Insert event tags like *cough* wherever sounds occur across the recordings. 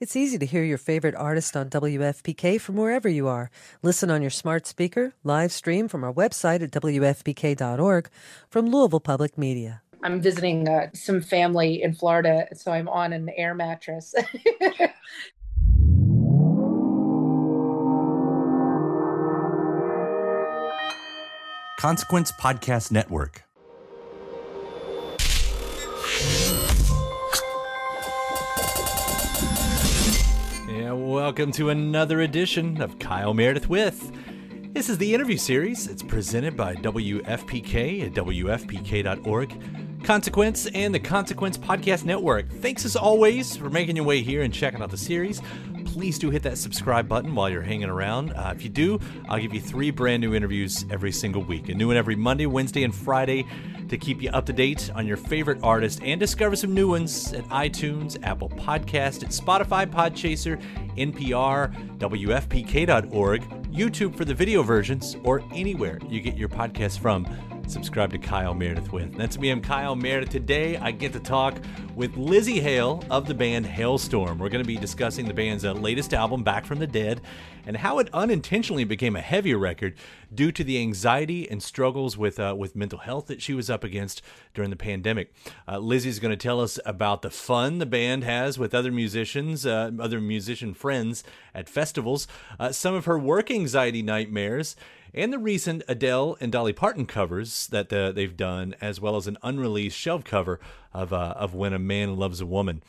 It's easy to hear your favorite artist on WFPK from wherever you are. Listen on your smart speaker, live stream from our website at WFPK.org from Louisville Public Media. I'm visiting uh, some family in Florida, so I'm on an air mattress. *laughs* Consequence Podcast Network. Welcome to another edition of Kyle Meredith with. This is the interview series. It's presented by WFPK at WFPK.org, Consequence, and the Consequence Podcast Network. Thanks as always for making your way here and checking out the series. Please do hit that subscribe button while you're hanging around. Uh, if you do, I'll give you three brand new interviews every single week. A new one every Monday, Wednesday, and Friday to keep you up to date on your favorite artist and discover some new ones at iTunes, Apple Podcast, at Spotify, Podchaser, NPR, WFPK.org, YouTube for the video versions, or anywhere you get your podcast from. Subscribe to Kyle Meredith with. That's me, I'm Kyle Meredith. Today I get to talk with Lzzy Hale of the band Halestorm. We're going to be discussing the band's uh, latest album, Back from the Dead, and how it unintentionally became a heavier record due to the anxiety and struggles with uh, with mental health that she was up against during the pandemic. Uh, Lzzy's going to tell us about the fun the band has with other musicians, uh, other musician friends at festivals, uh, some of her work anxiety nightmares and the recent Adele and Dolly Parton covers that uh, they've done, as well as an unreleased shelf cover of uh, of When a Man Loves a Woman.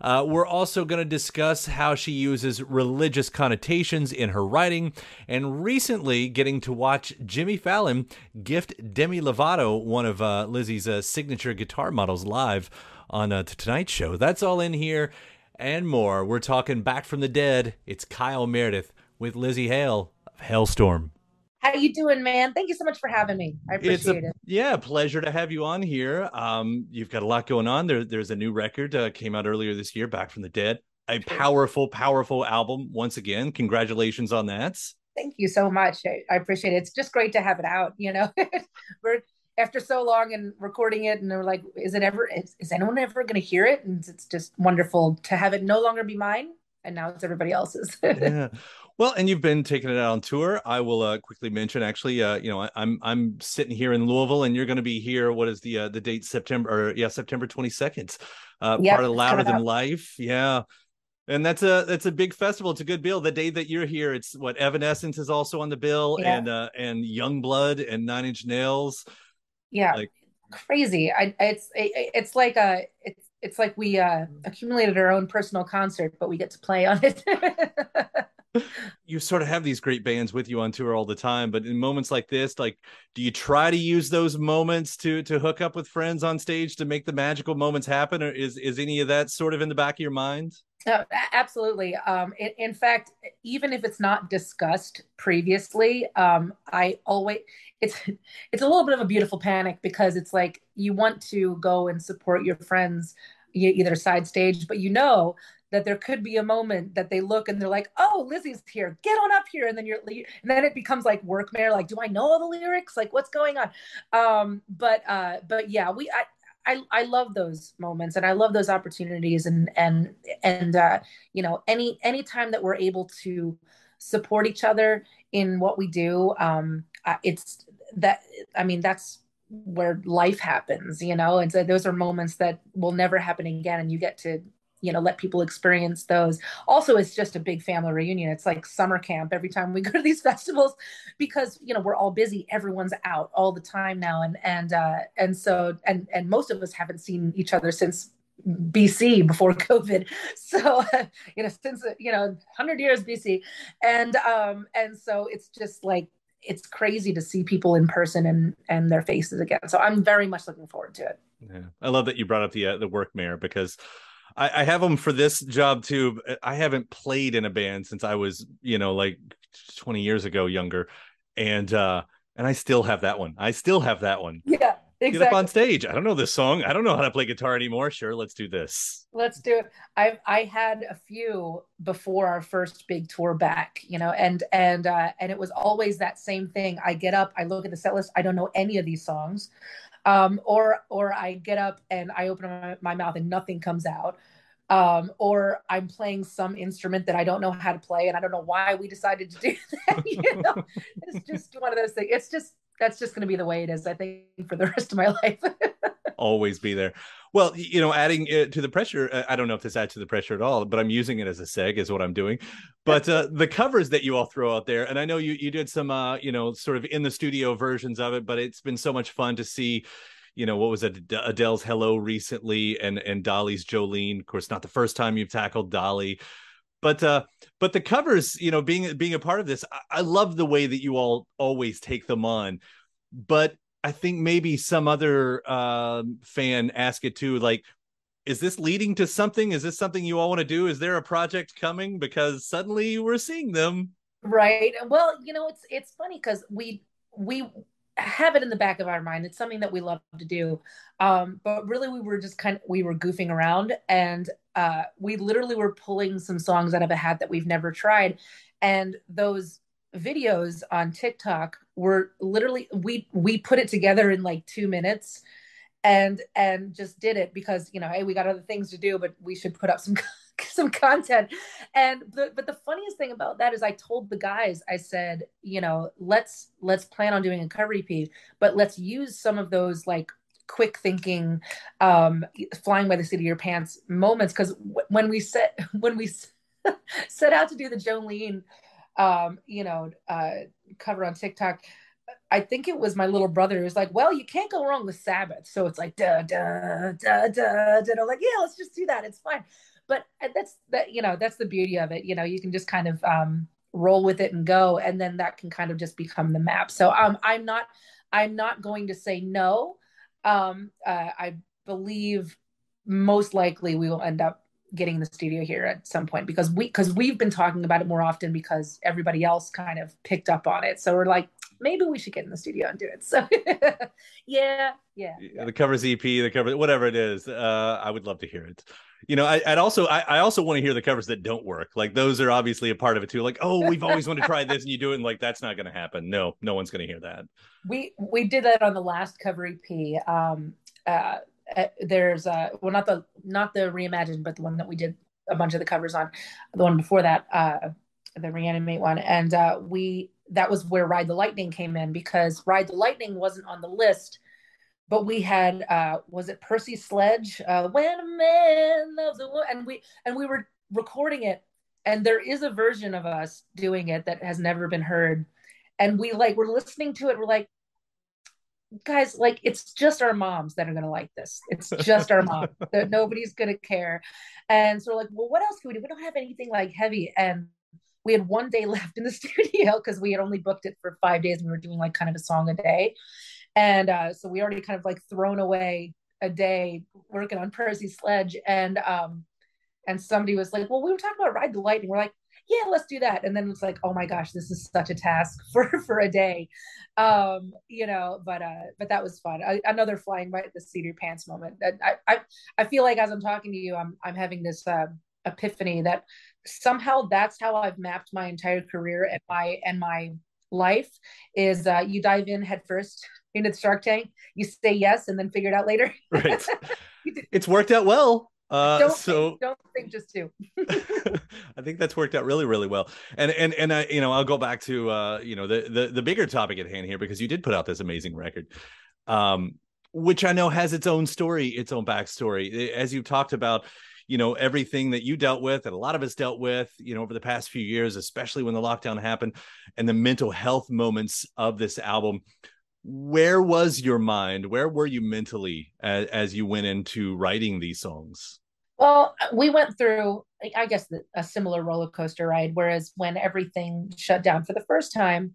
Uh, we're also going to discuss how she uses religious connotations in her writing, and recently getting to watch Jimmy Fallon gift Demi Lovato one of uh, Lzzy's uh, signature guitar models live on uh, Tonight Show. That's all in here and more. We're talking back from the dead. It's Kyle Meredith with Lzzy Hale of Halestorm. How you doing, man? Thank you so much for having me. I appreciate a, it. Yeah, pleasure to have you on here. Um, you've got a lot going on. There, there's a new record uh, came out earlier this year, Back from the Dead. A powerful, powerful album once again. Congratulations on that. Thank you so much. I, I appreciate it. It's just great to have it out. You know, *laughs* we're after so long and recording it, and they're like, "Is it ever? Is, is anyone ever going to hear it?" And it's just wonderful to have it no longer be mine, and now it's everybody else's. *laughs* yeah. Well, and you've been taking it out on tour. I will uh, quickly mention, actually, uh, you know, I, am I'm sitting here in Louisville, and you're going to be here. What is the uh, the date? September, or yeah, September 22nd. Uh, yep, part of Louder Than Life. Yeah, and that's a that's a big festival. It's a good bill. The day that you're here, it's what Evanescence is also on the bill, yeah. and uh, and Yungblud and Nine Inch Nails. Yeah, like, crazy. I it's it, it's like a it's it's like we uh accumulated our own personal concert, but we get to play on it. *laughs* you sort of have these great bands with you on tour all the time but in moments like this like do you try to use those moments to to hook up with friends on stage to make the magical moments happen or is is any of that sort of in the back of your mind? Uh, absolutely. Um in, in, fact even if it's not discussed previously um i always it's it's a little bit of a beautiful panic because it's like you want to go and support your friends either side stage but you know that there could be a moment that they look and they're like, "Oh, Lzzy's here. Get on up here." And then you're and then it becomes like work workmare like, "Do I know all the lyrics? Like what's going on?" Um but uh but yeah, we I I, I love those moments and I love those opportunities and and and uh, you know any any time that we're able to support each other in what we do um, it's that I mean that's where life happens you know and so those are moments that will never happen again and you get to you know let people experience those also it's just a big family reunion it's like summer camp every time we *laughs* go to these festivals because you know we're all busy everyone's out all the time now and and uh and so and and most of us haven't seen each other since BC before *laughs* COVID. So, *laughs* you know, since, you know, 100 years BC. And, um, and so it's just like, it's crazy to see people in person and, and their faces again. So I'm very much looking forward to it. Yeah. I love that you brought up the, uh, the workmare because I, I have them for this job too. I haven't played in a band since I was, you know, like 20 years ago, younger, and uh, and I still have that one. I still have that one. Yeah, exactly. Get up on stage. I don't know this song. I don't know how to play guitar anymore. Sure, let's do this. Let's do it. I I had a few before our first big tour back, you know, and and uh, and it was always that same thing. I get up, I look at the set list. I don't know any of these songs, um, or or I get up and I open my, my mouth and nothing comes out. Um, or I'm playing some instrument that I don't know how to play, and I don't know why we decided to do *laughs* that. you know, it's just one of those things. It's just that's just going to be the way it is. I think for the *laughs* rest of my life. Always be there. Well, you know, adding it to the pressure. Uh, I don't know if this adds to the pressure at all, but I'm using it as a seg, is what I'm doing. But uh, the covers that you all throw out there, and I know you you did some, uh, you know, sort of in the studio versions of it, but it's been so much fun to see you know what was it adele's hello recently and and dolly's jolene of course not the first time you've tackled dolly but uh but the covers you know being being a part of this I, I love the way that you all always take them on. But i think maybe some other uh, fan ask it too like is this leading to something? Is this something you all want to do? Is there a project coming? Because suddenly we're seeing them. Right. Well you know it's it's funny because we we have it in the back of our mind. It's something that we love to do. Um, but really, we were just kind of we were goofing around, and uh, we literally were pulling some songs out of a hat that we've never tried. And those videos on TikTok were literally we we put it together in like two minutes and and just did it because you know hey we got other things to do but we should put up some *laughs* *laughs* some content and the, but the funniest thing about that is i told the guys i said you know let's let's plan on doing a cover ep but let's use some of those like quick thinking um flying by the seat of your pants moments because w- when we set *laughs* when we *laughs* set out to do the jolene um you know uh cover on tiktok I think it was my little brother who was like, well, you can't go wrong with Sabbath. So it's like, da, da, da, da, da. I'm like, yeah, let's just do that. It's fine but uh, that's that you know that's the beauty of it you know you can just kind of um, roll with it and go and then that can kind of just become the map. So um, i'm not i'm not going to say no. Um, uh, i believe most likely we will end up getting the studio here at some point because we because we've been talking about it more often because everybody else kind of picked up on it. So we're like maybe we should get in the studio and do it so *laughs* yeah, yeah, yeah the covers ep the cover whatever it is uh, i would love to hear it you know, I, would also I, I, also want to hear the covers that don't work. Like those are obviously a part of it too. Like, oh, we've always wanted to try this, and you do it, and like that's not going to happen. No, no one's going to hear that. We we did that on the last cover EP. Um, uh, uh, there's uh, well, not the not the reimagined, but the one that we did a bunch of the covers on. The one before that, uh, the reanimate one, and uh, we that was where Ride the Lightning came in because Ride the Lightning wasn't on the list but we had uh was it Percy Sledge? Uh when a man loves a woman and we and we were recording it and there is a version of us doing it that has never been heard. And we like we're listening to it we're like guys like it's just our moms that are going to like this. It's just our mom. That *laughs* nobody's going to care. And so we're like well what else can we do? We don't have anything like heavy. And we had one day *laughs* left in the *laughs* studio because we had only booked it for five days we were doing like kind of a song a day and uh, so we already kind of like thrown away a day working on Percy Sledge, and um, and somebody was like, "Well, we were talking about Ride the Lightning." We're like, "Yeah, let's do that." And then it's like, "Oh my gosh, this is such a task *laughs* for for a day," um, you know. But uh, but that was fun. I, another flying by the of pants moment. I, I I feel like as I'm talking to you, I'm I'm having this uh, epiphany that somehow that's how I've mapped my entire career and my and my life is uh, you dive in headfirst into the Shark Tank, you say yes and then figure it out later. right. *laughs* It's worked out well. Uh, don't so think, don't think just two. *laughs* *laughs* I think that's worked out really, really well. And and and I, you know, I'll go back to uh, you know, the the the bigger topic at hand here because you did put out this amazing record. Um, which I know has its own story, its own backstory. As you've talked about, you know everything that you dealt with and a lot of us dealt with you know over the past few years especially when the lockdown happened and the mental health moments of this album where was your mind? Where were you mentally as, as you went into writing these songs? Well we went through i guess a similar roller coaster ride whereas when everything shut down for the first time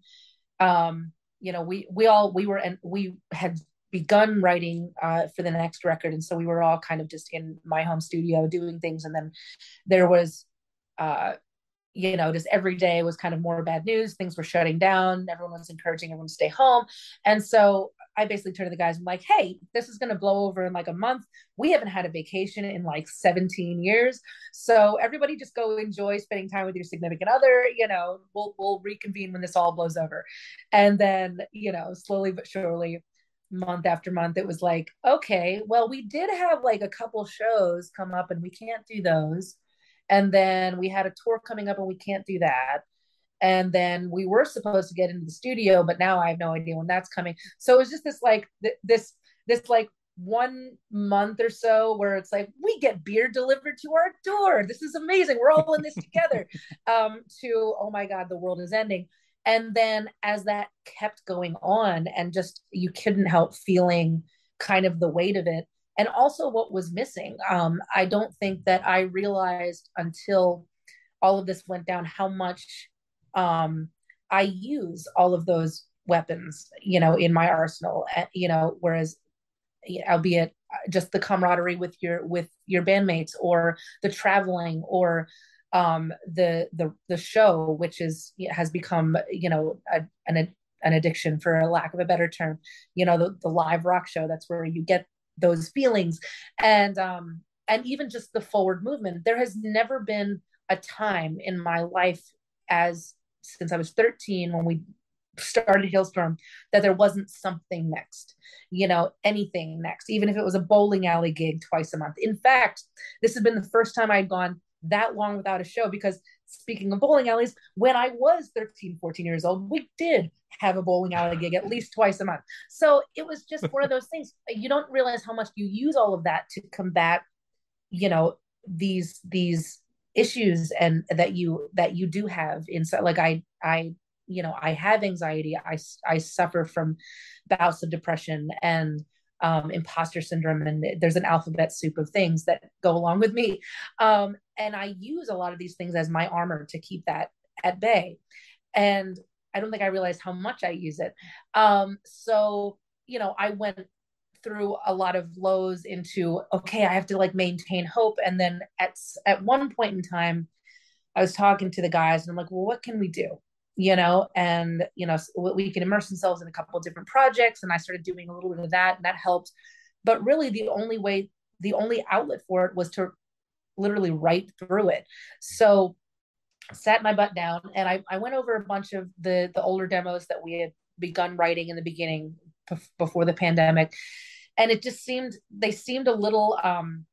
um you know we we all we were and we had begun writing uh, for the next record, and so we were all kind of just in my home studio doing things, and then there was. Uh, you know, just every day was kind of more bad news. Things were shutting down. Everyone was encouraging everyone to stay home. And so I basically turned to the guys, I'm like, hey, this is going to blow over in like a month. We haven't had a vacation in like 17 years. So everybody just go enjoy spending time with your significant other. You know, we'll, we'll reconvene when this all blows over. And then, you know, slowly but surely, month after month, it was like, okay, well, we did have like a couple shows come up and we can't do those. And then we had a tour coming up and we can't do that. And then we were supposed to get into the studio but now i have no idea when that's coming. So it was just this like th- this this like one month or so where it's like we get beer delivered to our door. This is amazing. We're all in this together. *laughs* Um to oh my god the world is ending and then as that kept going on and just you couldn't help feeling kind of the weight of it and also what was missing. Um, I don't think that I realized until all of this went down how much um, I use all of those weapons, you know, in my arsenal. Eh, you know, whereas, albeit just the camaraderie with your with your bandmates, or the traveling, or um, the the the show, which is has become you know a, an an addiction for a lack of a better term. You know, the the live rock show. That's where you get those feelings and um and even just the forward movement there has never been a time in my life as since i was 13 when we started Halestorm that there wasn't something next you know anything next even if it was a bowling alley gig twice a month in fact this has been the first time i'd gone that long without a show because speaking of bowling alleys when i was 13 14 years old we did have a bowling alley gig at least twice a month. So it was just one of *laughs* those things. You don't realize how much you use all of that to combat, you know, these these issues and that you that you do have inside. Like I I you know I have anxiety. I I suffer from bouts of depression and um, imposter syndrome and there's an alphabet soup of things that go along with me um, and i use a lot of these things as my armor to keep that at bay and I don't think I realized how much I use it. Um, so, you know, I went through a lot of lows into, okay, I have to like maintain hope. And then at, at one point in time, I was talking to the guys and I'm like, well, what can we do? You know, and, you know, we can immerse themselves in a couple of different projects. And I started doing a little bit of that and that helped. But really the only way, the only outlet for it was to literally write through it. So sat my butt down and I, I went over a bunch of the the older demos that we had begun writing in the beginning before the pandemic and it just seemed they seemed a little um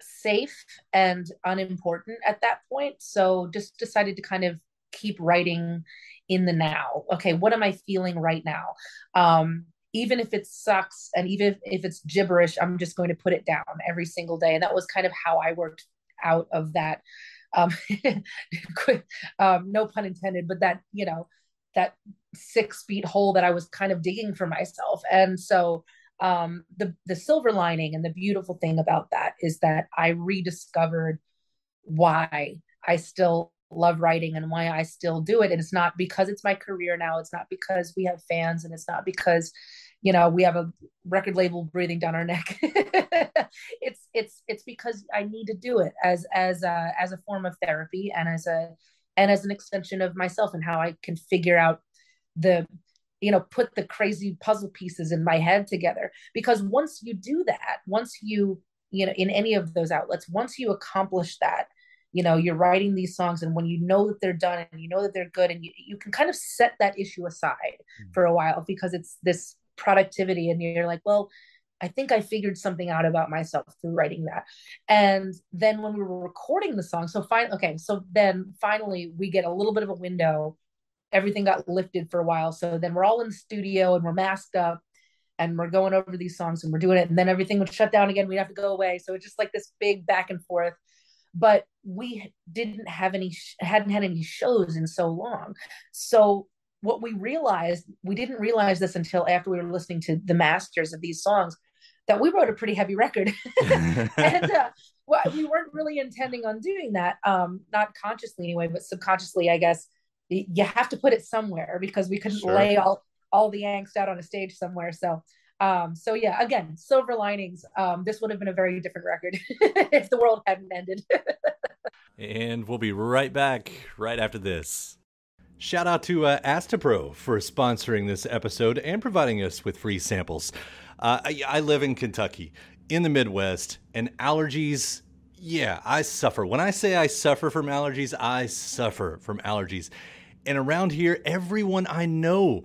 safe and unimportant at that point so just decided to kind of keep writing in the now. Okay what am i feeling right now? Um even if it sucks and even if, if it's gibberish i'm just going to put it down every single day. And that was kind of how i worked out of that um, *laughs* um, no pun intended, but that, you know, that six feet hole that I was kind of digging for myself. And so um, the, the silver lining and the beautiful thing about that is that I rediscovered why I still love writing and why I still do it. And it's not because it's my career now. It's not because we have fans and it's not because you know we have a record label breathing down our neck *laughs* it's it's it's because i need to do it as as a, as a form of therapy and as a and as an extension of myself and how i can figure out the you know put the crazy puzzle pieces in my head together because once you do that once you you know in any of those outlets once you accomplish that you know you're writing these songs and when you know that they're done and you know that they're good and you, you can kind of set that issue aside mm-hmm. for a while because it's this productivity and you're like well i think i figured something out about myself through writing that. And then when we were recording the song so fine okay so then finally we get a little bit of a window. Everything got lifted for a while so then we're all in the studio and we're masked up and we're going over these songs and we're doing it and then everything would shut down again. We'd have to go away. So it's just like this big back and forth but we didn't have any hadn't had any shows in so long so what we realized, we didn't realize this until after we were listening to the masters of these songs, that we wrote a pretty heavy record. *laughs* *laughs* and uh, well, we weren't really intending on doing that, um, not consciously anyway, but subconsciously, I guess. You have to put it somewhere because we couldn't sure. lay all all the angst out on a stage somewhere. So Um, so yeah, again, silver linings. Um, this would have been a very different record *laughs* if the world hadn't ended. and we'll be right back right after this. Shout out to uh, Astepro for sponsoring this episode and providing us with free samples. Uh, I, I live in Kentucky, in the Midwest, and allergies yeah, I suffer. When I say I suffer from allergies, I suffer from allergies. And around here, everyone I know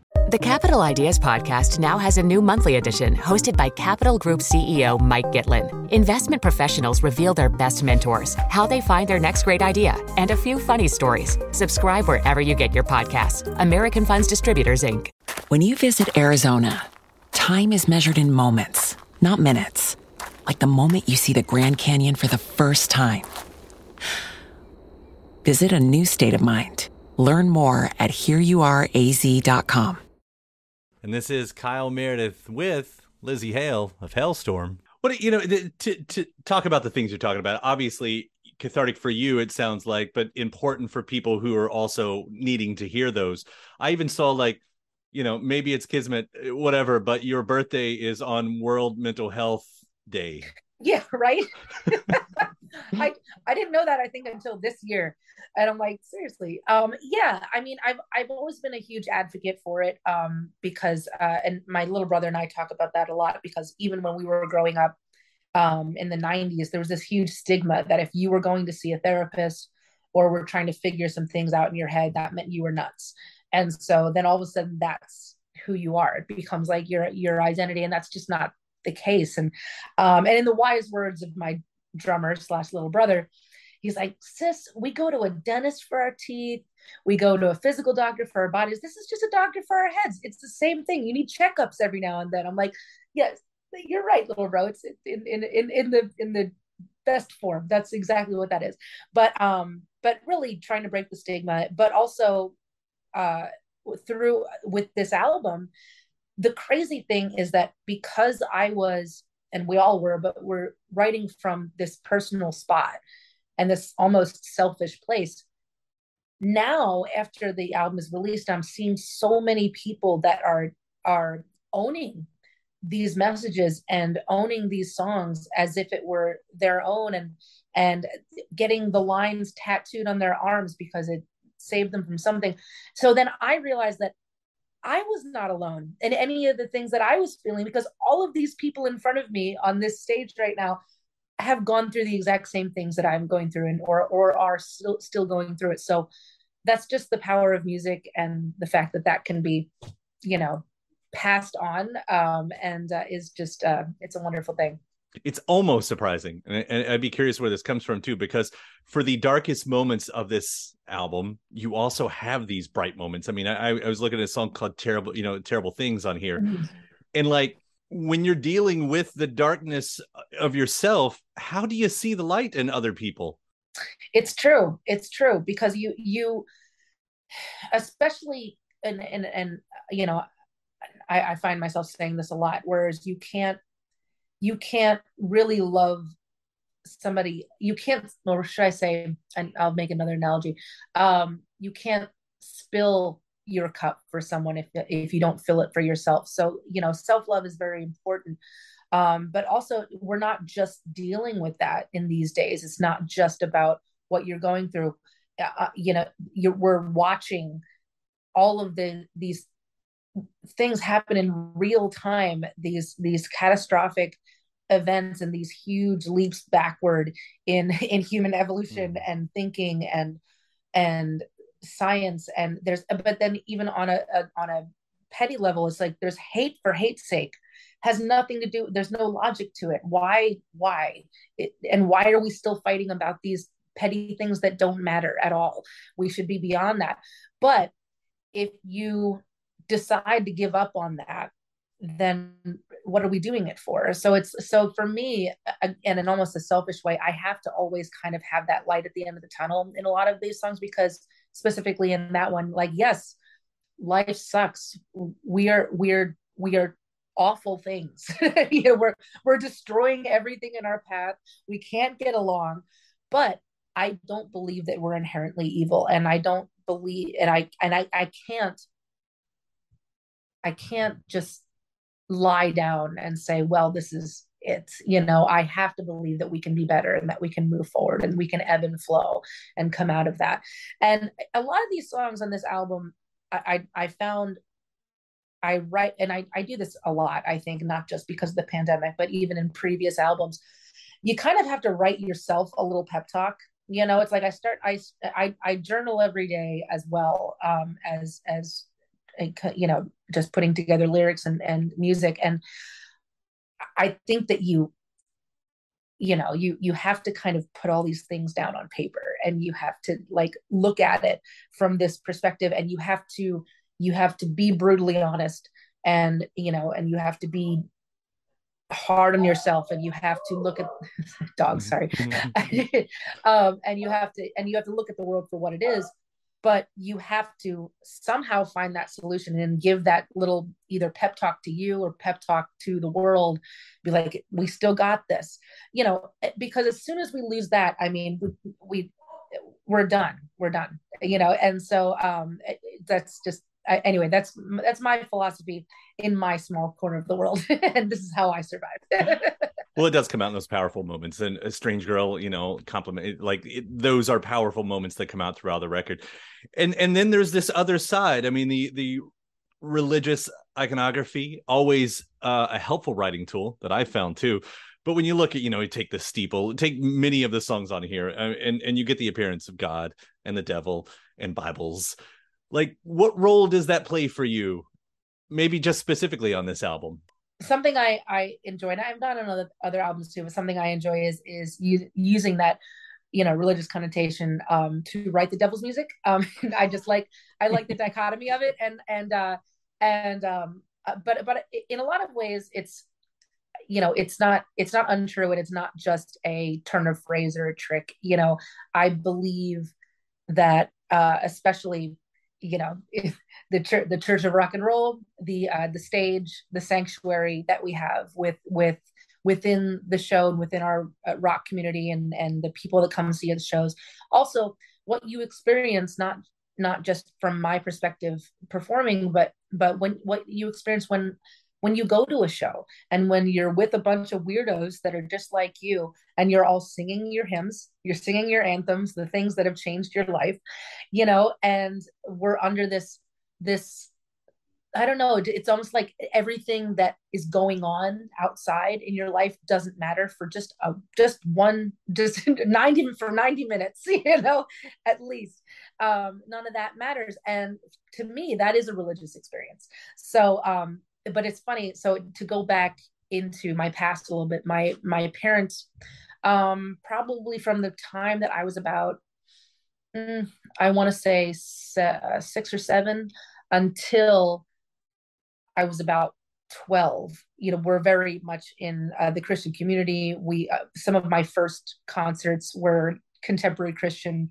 The Capital Ideas Podcast now has a new monthly edition hosted by Capital Group CEO Mike Gitlin. Investment professionals reveal their best mentors, how they find their next great idea, and a few funny stories. Subscribe wherever you get your podcasts. American Funds Distributors, Inc. When you visit Arizona, time is measured in moments, not minutes. Like the moment you see the Grand Canyon for the first time. Visit a new state of mind. Learn more at hereyouareaz.com. And this is Kyle Meredith with Lzzy Hale of Halestorm. What you know to to talk about the things you're talking about. Obviously, cathartic for you, it sounds like, but important for people who are also needing to hear those. I even saw like, you know, maybe it's kismet, whatever, but your birthday is on World Mental Health Day. Yeah, *laughs* right. I I didn't know that I think until this year, and I'm like seriously. Um, yeah, I mean, I've I've always been a huge advocate for it. Um, because uh, and my little brother and I talk about that a lot because even when we were growing up, um, in the '90s, there was this huge stigma that if you were going to see a therapist or were trying to figure some things out in your head, that meant you were nuts. And so then all of a sudden, that's who you are. It becomes like your your identity, and that's just not the case. And um, and in the wise words of my drummer slash little brother, he's like, sis, we go to a dentist for our teeth. We go to a physical doctor for our bodies. This is just a doctor for our heads. It's the same thing. You need checkups every now and then. I'm like, yes, you're right, little bro. It's in in in, in the in the best form. That's exactly what that is. But um, but really trying to break the stigma, but also uh through with this album, the crazy thing is that because I was, and we all were, but we're writing from this personal spot and this almost selfish place. Now, after the album is released, I'm seeing so many people that are are owning these messages and owning these songs as if it were their own and and getting the lines tattooed on their arms because it saved them from something. So then I realized that I was not alone in any of the things that I was feeling because all of these people in front of me on this stage right now have gone through the exact same things that I'm going through and or or are still still going through it. So that's just the power of music and the fact that that can be, you know, passed on um, and uh, is just uh, it's a wonderful thing. It's almost surprising and, i'd be curious where this comes from too because for the darkest moments of this album you also have these bright moments. I mean i, I was looking at a song called terrible you know terrible things on here. Mm-hmm. and like when you're dealing with the darkness of yourself how do you see the light in other people? It's true. It's true because you you especially and and and you know I, I find myself saying this a lot whereas you can't you can't really love somebody you can't or should i say and i'll make another analogy um you can't spill your cup for someone if if you don't fill it for yourself. So you know self love is very important. Um but also we're not just dealing with that in these days. It's not just about what you're going through. Uh, uh you know you're, we're watching all of the these things happen in real time these these catastrophic events and these huge leaps backward in in human evolution mm. and thinking and and science. And there's but then even on a, a, on a petty level it's like there's hate for hate's sake. Has nothing to do there's no logic to it. Why why? It, and why are we still fighting about these petty things that don't matter at all? We should be beyond that. But if you decide to give up on that then what are we doing it for? So it's so for me and in almost a selfish way i have to always kind of have that light at the end of the tunnel in a lot of these songs because specifically in that one like yes life sucks. We are we're we are awful things. *laughs* You know we're we're destroying everything in our path. We can't get along. But i don't believe that we're inherently evil and i don't believe and i and i i can't i can't just lie down and say, well, this is it. You know, I have to believe that we can be better and that we can move forward and we can ebb and flow and come out of that. And a lot of these songs on this album, I, I, I found I write, and I, I do this a lot, I think, not just because of the pandemic, but even in previous albums, you kind of have to write yourself a little pep talk. You know, it's like I start, I, I, I journal every day as well um, as, as you know just putting together lyrics and, and music. And i think that you you know you you have to kind of put all these things down on paper and you have to like look at it from this perspective. And you have to you have to be brutally honest and you know and you have to be hard on yourself and you have to look at *laughs* dogs sorry. *laughs* Um, and you have to and you have to look at the world for what it is but you have to somehow find that solution and give that little either pep talk to you or pep talk to the world. Be like we still got this. You know because as soon as we lose that i mean we, we we're done we're done you know? And so um that's just anyway that's that's my philosophy in my small corner of the world *laughs* and this is how i survived *laughs* well it does come out in those powerful moments and a strange girl you know compliment like it, those are powerful moments that come out throughout the record. And and then there's this other side i mean the the religious iconography always uh, a helpful writing tool that i found too. But when you look at you know you take the steeple take many of the songs on here uh, and and you get the appearance of god and the devil and bibles. Like what role does that play for you maybe just specifically on this album something i i enjoy and i've done on other, other albums too but something i enjoy is is using that you know religious connotation um to write the devil's music. Um *laughs* i just like i like the *laughs* dichotomy of it. And and uh and um uh, but but in a lot of ways it's you know it's not it's not untrue and it's not just a turn of phrase or a trick. You know i believe that uh especially you know the church the church of rock and roll the uh the stage the sanctuary that we have with with within the show and within our uh, rock community and and the people that come see the shows. Also what you experience not not just from my perspective performing but but when what you experience when when you go to a show and when you're with a bunch of weirdos that are just like you and you're all singing your hymns you're singing your anthems the things that have changed your life you know and we're under this this I don't know. It's almost like everything that is going on outside in your life doesn't matter for just a just one *laughs* just ninety for ninety minutes, *laughs* you know, at least. Um, none of that matters, and to me, that is a religious experience. So, um, but it's funny. So to go back into my past a little bit. My my parents, um, probably from the time that I was about, mm, I want to say se- six or seven, until I was about 12 you know we're very much in uh, the christian community we uh, some of my first concerts were contemporary christian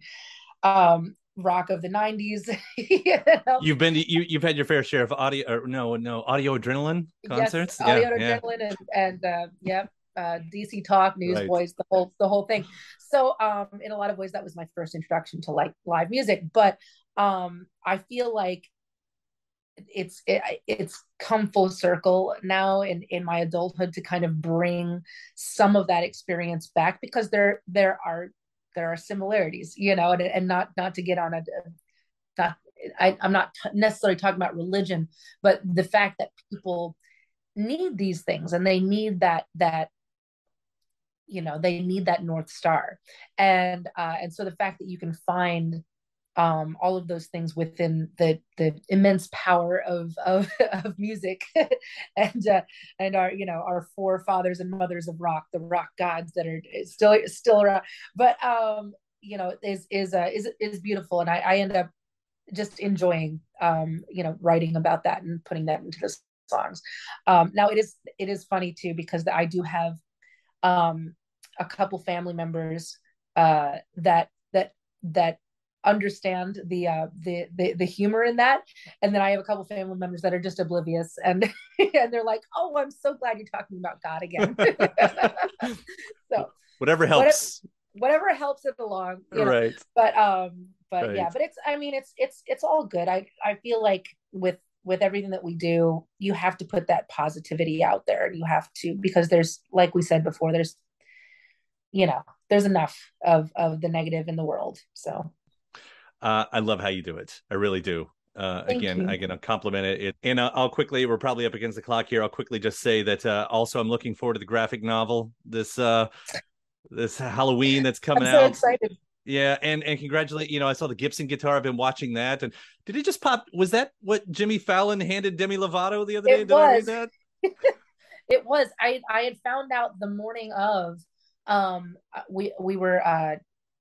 um rock of the 90s *laughs* you know? you've been you you've had your fair share of audio or no no audio adrenaline concerts yes, audio yeah, adrenaline yeah. and and uh yeah uh, DC Talk, Newsboys, right. the whole the whole thing. So, um, in a lot of ways, that was my first introduction to like live music. But um, I feel like it's it, it's come full circle now in in my adulthood to kind of bring some of that experience back because there there are there are similarities you know and, and not not to get on a not I, i'm not necessarily talking about religion but the fact that people need these things and they need that that you know they need that north star. And uh and so the fact that you can find um, all of those things within the the immense power of of, *laughs* of music. *laughs* And uh, and our you know our forefathers and mothers of rock the rock gods that are still still around. But um you know is is uh, is is beautiful. And I, I end up just enjoying um you know writing about that and putting that into the songs. Um now it is it is funny too because I do have um a couple family members uh that that that understand the uh the, the the humor in that. And then i have a couple family members that are just oblivious and *laughs* and they're like oh i'm so glad you're talking about god again. *laughs* So whatever helps. whatever, whatever helps it along you know? right. But um but right. yeah but it's i mean it's it's it's all good. I i feel like with with everything that we do you have to put that positivity out there and you have to because there's like we said before there's you know there's enough of of the negative in the world. So uh, I love how you do it. I really do. Uh, again, you. I can compliment it. And uh, I'll quickly, we're probably up against the clock here. I'll quickly just say that uh, also I'm looking forward to the graphic novel this uh, this Halloween that's coming I'm so out. Excited. Yeah, and and congratulate. You know, I saw the Gibson guitar. I've been watching that. And did it just pop? Was that what Jimmy Fallon handed Demi Lovato the other day? It did was. I read that? *laughs* it was. I I had found out the morning of. Um, we we were uh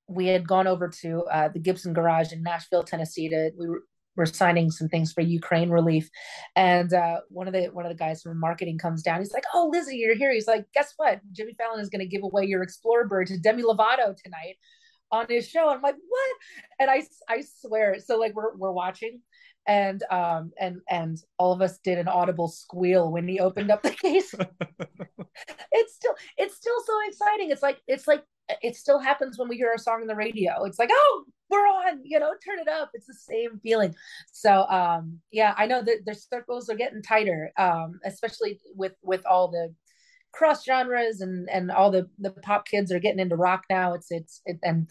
we had gone over to uh, the Gibson Garage in Nashville, Tennessee. To we were, were signing some things for Ukraine relief, and uh, one of the one of the guys from marketing comes down. He's like, "Oh, Lzzy, you're here." He's like, "Guess what? Jimmy Fallon is going to give away your Explorer bird to Demi Lovato tonight." on his show. I'm like, what? And I I swear. So like we're we're watching and um and and all of us did an audible squeal when he opened up the case. *laughs* it's still it's still so exciting. It's like it's like it still happens when we hear a song on the radio. It's like, oh, we're on, you know, turn it up. It's the same feeling. So um yeah, I know that their circles are getting tighter, um, especially with with all the cross genres and and all the the pop kids are getting into rock now. It's it's it, and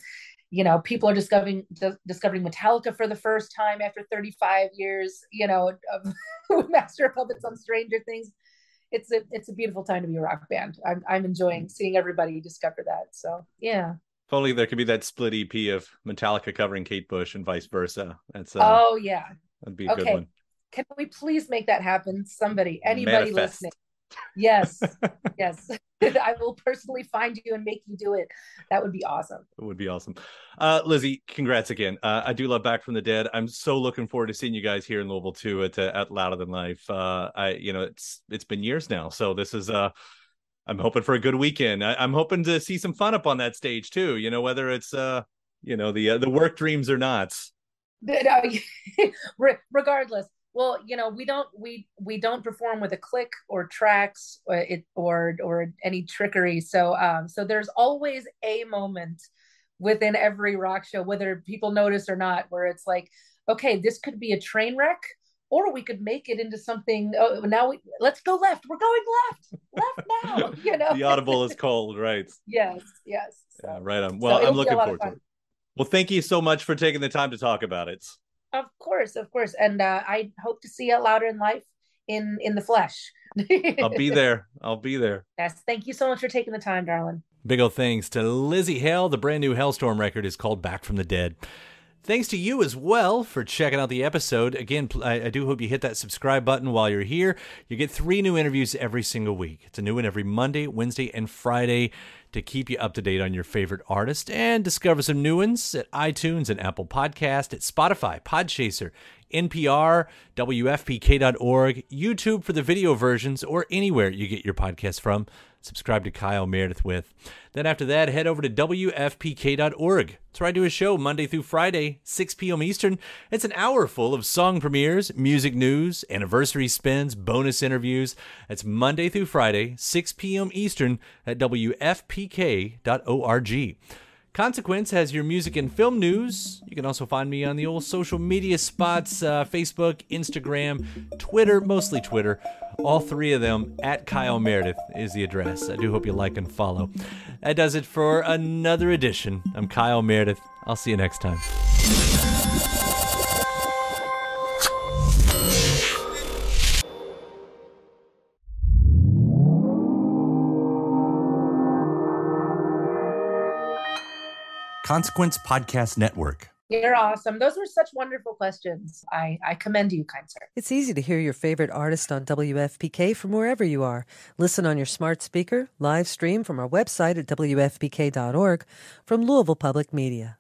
you know people are discovering discovering Metallica for the first time after 35 years. You know, of *laughs* Master of Puppets on Stranger Things it's a it's a beautiful time to be a rock band. I'm I'm enjoying seeing everybody discover that. So yeah. If only there could be that split EP of Metallica covering Kate Bush and vice versa. That's uh, oh yeah, that'd be a okay. good one. Can we please make that happen? Somebody, anybody Manifest. listening, Yes, *laughs* yes. *laughs* I will personally find you and make you do it. That would be awesome. It would be awesome. Uh, Lzzy, congrats again. Uh, I do love Back from the Dead. I'm so looking forward to seeing you guys here in Louisville too at uh, at Louder Than Life. Uh, I, you know, it's it's been years now, so this is uh, I'm hoping for a good weekend. I, am hoping to see some fun up on that stage too. You know, whether it's uh, you know, the uh, the work dreams or not. *laughs* regardless well you know we don't we we don't perform with a click or tracks or it or or any trickery. So um so there's always a moment within every rock show whether people notice or not where it's like okay this could be a train wreck or we could make it into something oh now we let's go left we're going left left now *laughs* you know? The audible is cold right. Yes yes so, yeah, right on. Well so i'm looking forward to it. Well thank you so much for taking the time to talk about it of course, of course, and uh, I hope to see you louder in life in in the flesh. I'll be there. I'll be there. Yes, thank you so much for taking the time, darling. Big old thanks to Lzzy Hale. The brand new Halestorm record is called Back from the Dead. Thanks to you as well for checking out the episode. Again, I, do hope you hit that subscribe button while you're here. You get three new interviews every single week. It's a new one every Monday, Wednesday, and Friday to keep you up to date on your favorite artist and discover some new ones at iTunes and Apple Podcast, at Spotify, Podchaser, NPR, WFPK.org, YouTube for the video versions, or anywhere you get your podcast from. Subscribe to Kyle Meredith with. Then after that, head over to WFPK.org. That's where I do a show Monday through Friday, 6 p.m. Eastern. It's an hour full of song premieres, music news, anniversary spins, bonus interviews. It's Monday through Friday, 6 p.m. Eastern at WFPK.org. Consequence has your music and film news. You can also find me on the old social media spots uh, Facebook, Instagram, Twitter, mostly Twitter. All three of them at Kyle Meredith is the address. I do hope you like and follow. That does it for another edition. I'm Kyle Meredith. I'll see you next time. Consequence Podcast Network. You're awesome. Those were such wonderful questions. I, I commend you, kind sir. It's easy to hear your favorite artist on WFPK from wherever you are. Listen on your smart speaker, live stream from our website at WFPK.org from Louisville Public Media.